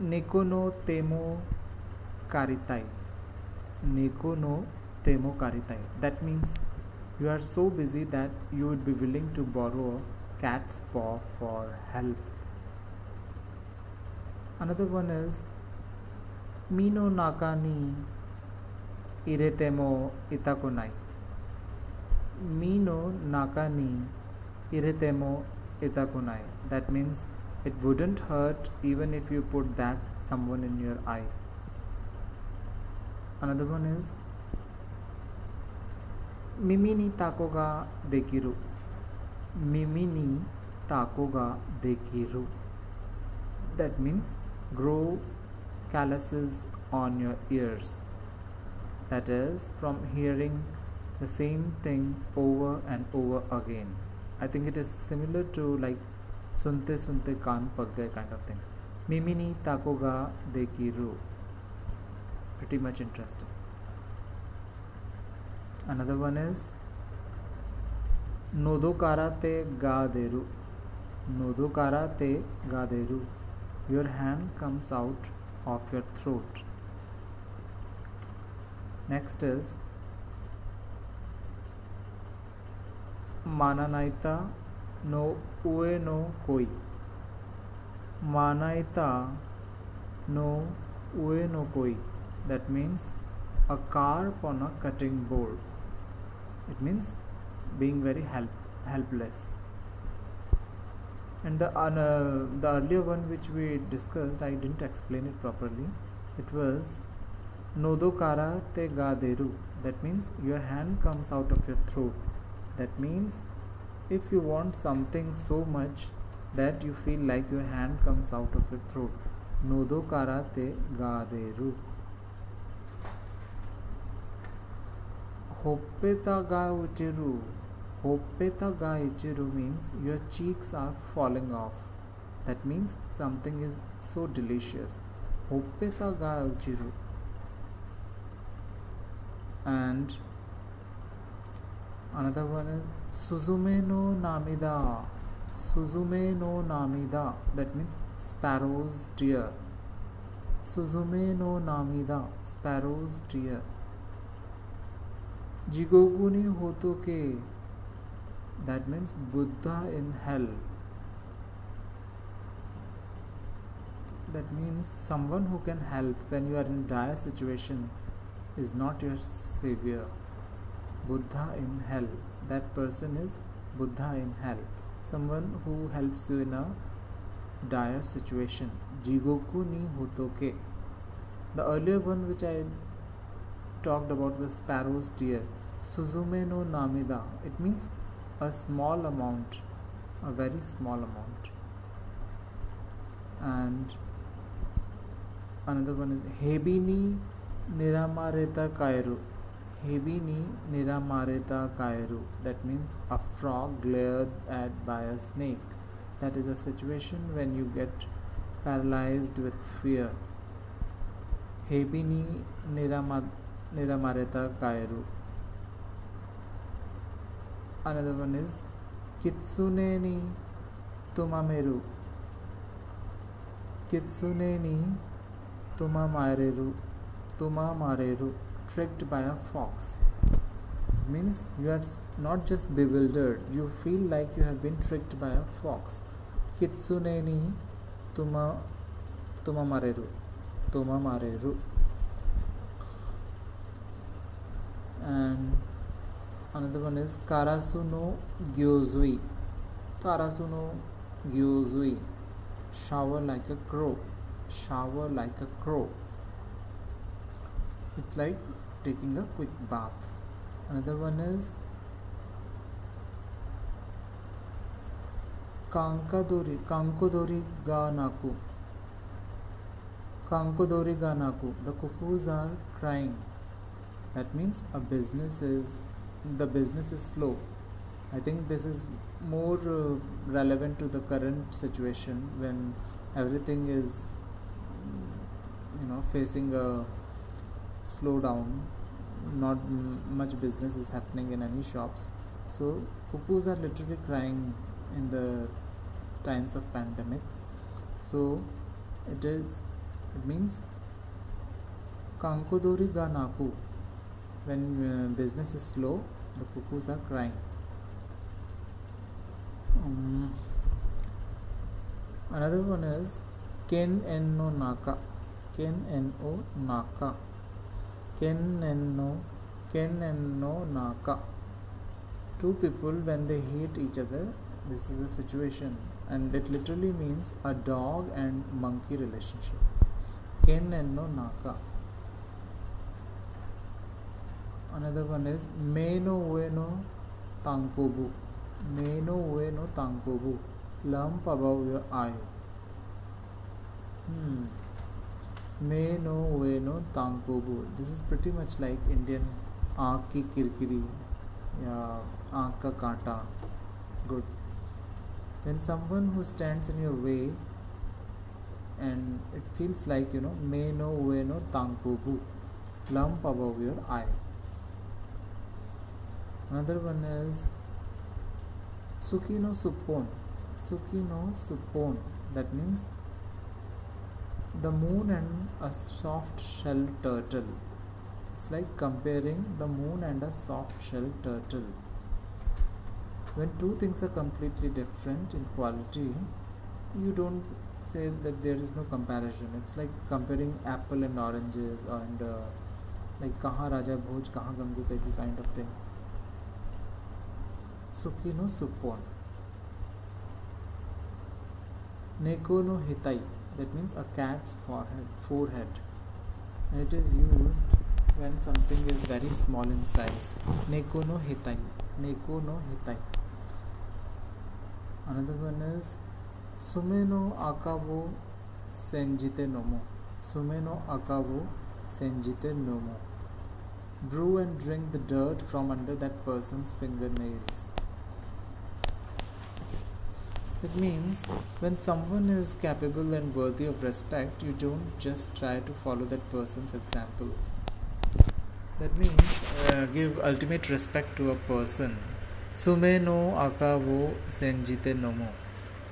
No temo karitai. Neko no temo karitai. That means you are so busy that you would be willing to borrow a cat's paw for help. Another one is Mino naka ni iretemo itakonai. Mino naka ni iretemo itakonai. That means it wouldn't hurt even if you put that someone in your eye. Another one is Mimi ni tako ga dekiru. Mimi ni tako ga dekiru. That means grow calluses on your ears. That is from hearing the same thing over and over again. I think it is similar to like sunte sunte kaan pag gaye kind of thing. Mimini takoga dekiru. Pretty much interesting. Another one is Nodokara te gaderu. Nodokara te gaderu. Your hand comes out of your throat. Next is Mananaita नो उए नो कोई मानाइता नो उए नो कोई that means a carp on a cutting board it means being very help helpless and the earlier one which we discussed I didn't explain it properly it was नोदो कारा ते गा देरू that means your hand comes out of your throat that means if you want something so much that you feel like your hand comes out of your throat. Nodokara te gaderu. Hoppeta ga uchiru. Hoppeta ga ichiru means your cheeks are falling off. That means something is so delicious. Hoppeta ga uchiru. And another one is Suzume no namida. Suzume no namida. That means sparrow's tear. Suzume no namida. Sparrow's tear. Jigoguni hotoke. That means Buddha in hell. That means someone who can help when you are in dire situation is not your savior. Buddha in hell. That person is Buddha in hell. Someone who helps you in a dire situation. Jigoku ni hotoke. The earlier one which I talked about was sparrow's tear. Suzume no namida. It means a small amount, a very small amount. And another one is Hebini Niramareta Kairu. Hebini Niramareta Kairu. That means a frog glared at by a snake. That is a situation when you get paralyzed with fear. Hebini Niramareta Kairu. Another one is Kitsune ni Tumameru. Kitsune ni Tumamareru. Tumamareru. Tricked by a fox. Means you are not just bewildered, you feel like you have been tricked by a fox. Kitsune ni Tuma Tumamareru. Tumamareru. And another one is Karasu no Gyozui. Karasu no Gyozui. Shower like a crow. Shower like a crow. It's like taking a quick bath. Another one is Kankadori. Kankodori ga naku. Kankodori ga naku. The cuckoos are crying. That means a business is the business is slow. I think this is more uh, relevant to the current situation when everything is you know facing a slowdown not m- much business is happening in any shops. So cuckoos are literally crying in the times of pandemic. So it is it means kankodori ga naku. When uh, business is slow the cuckoos are crying. Um, another one is ken enno naka. Ken enno naka ken enno ken enno naka two people when they hate each other this is a situation and it literally means a dog and monkey relationship. ken enno naka another one is meno ueno tankobu meno ueno tankobu lump above your eye hmm me no we no tankobu. This is pretty much like Indian aankh kiri kirkiri yeah, aankh ka. Good. When someone who stands in your way and it feels like you know me no we no tankobu lump above your eye. Another one is Sukino Supon. Sukino Supon. That means the moon and a soft shell turtle. It's like comparing the moon and a soft shell turtle. When two things are completely different in quality you don't say that there is no comparison. It's like comparing apple and oranges and uh, like kaha raja bhoj kaha gangu kind of thing. Suki no suppon neko no hitai that means a cat's forehead forehead. And it is used when something is very small in size. Neko no hitai. Neko no hitai. Another one is sumeno akabo senjite nomo sumeno akabo senjite nomo brew and drink the dirt from under that person's fingernails it means when someone is capable and worthy of respect you don't just try to follow that person's example that means uh, give ultimate respect to a person Sumeno akavo senjite nomo.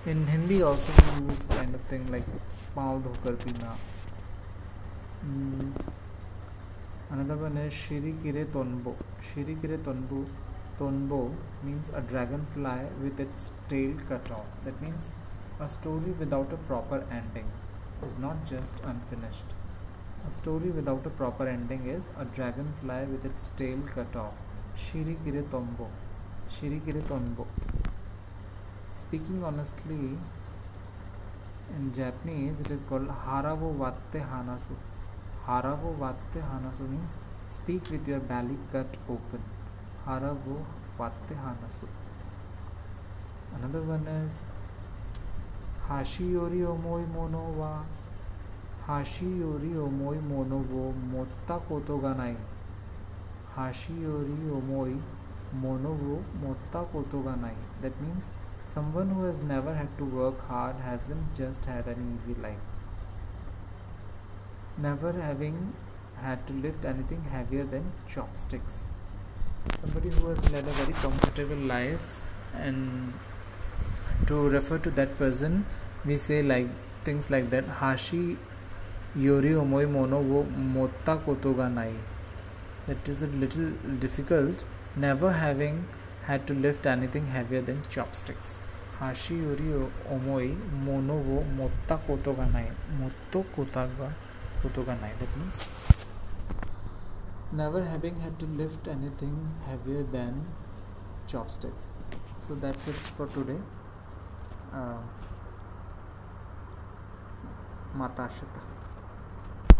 In Hindi also we use kind of thing like dhokar pina. Mm. Another one is Shirikire tonbo. Shirikire tonbo. Tonbo means a dragonfly with its tail cut off. That means a story without a proper ending is not just unfinished. A story without a proper ending is a dragonfly with its tail cut off. Shirikire tombo. Shirikiri Tonbo. Speaking honestly, in Japanese it is called Haravo Watte Hanasu. Haravo Watte Hanasu means speak with your belly cut open. Haravo Watte Another one is Hashiyori Omoi Mono wa Hashiyori Omoi Mono wo Motta Koto ga nai. Hashiyori Omoi monovo motta Koto kotoganai that means someone who has never had to work hard hasn't just had an easy life never having had to lift anything heavier than chopsticks somebody who has led a very comfortable life and to refer to that person we say like things like that hashi yori omoi mono wo motta kotoganai that is a little difficult never having had to lift anything heavier than chopsticks. Hashi yuri omoi mono wo motta koto ga nai. Motto kota ga koto ga nai. That means never having had to lift anything heavier than chopsticks. So that's it for today. Uh, Matashita.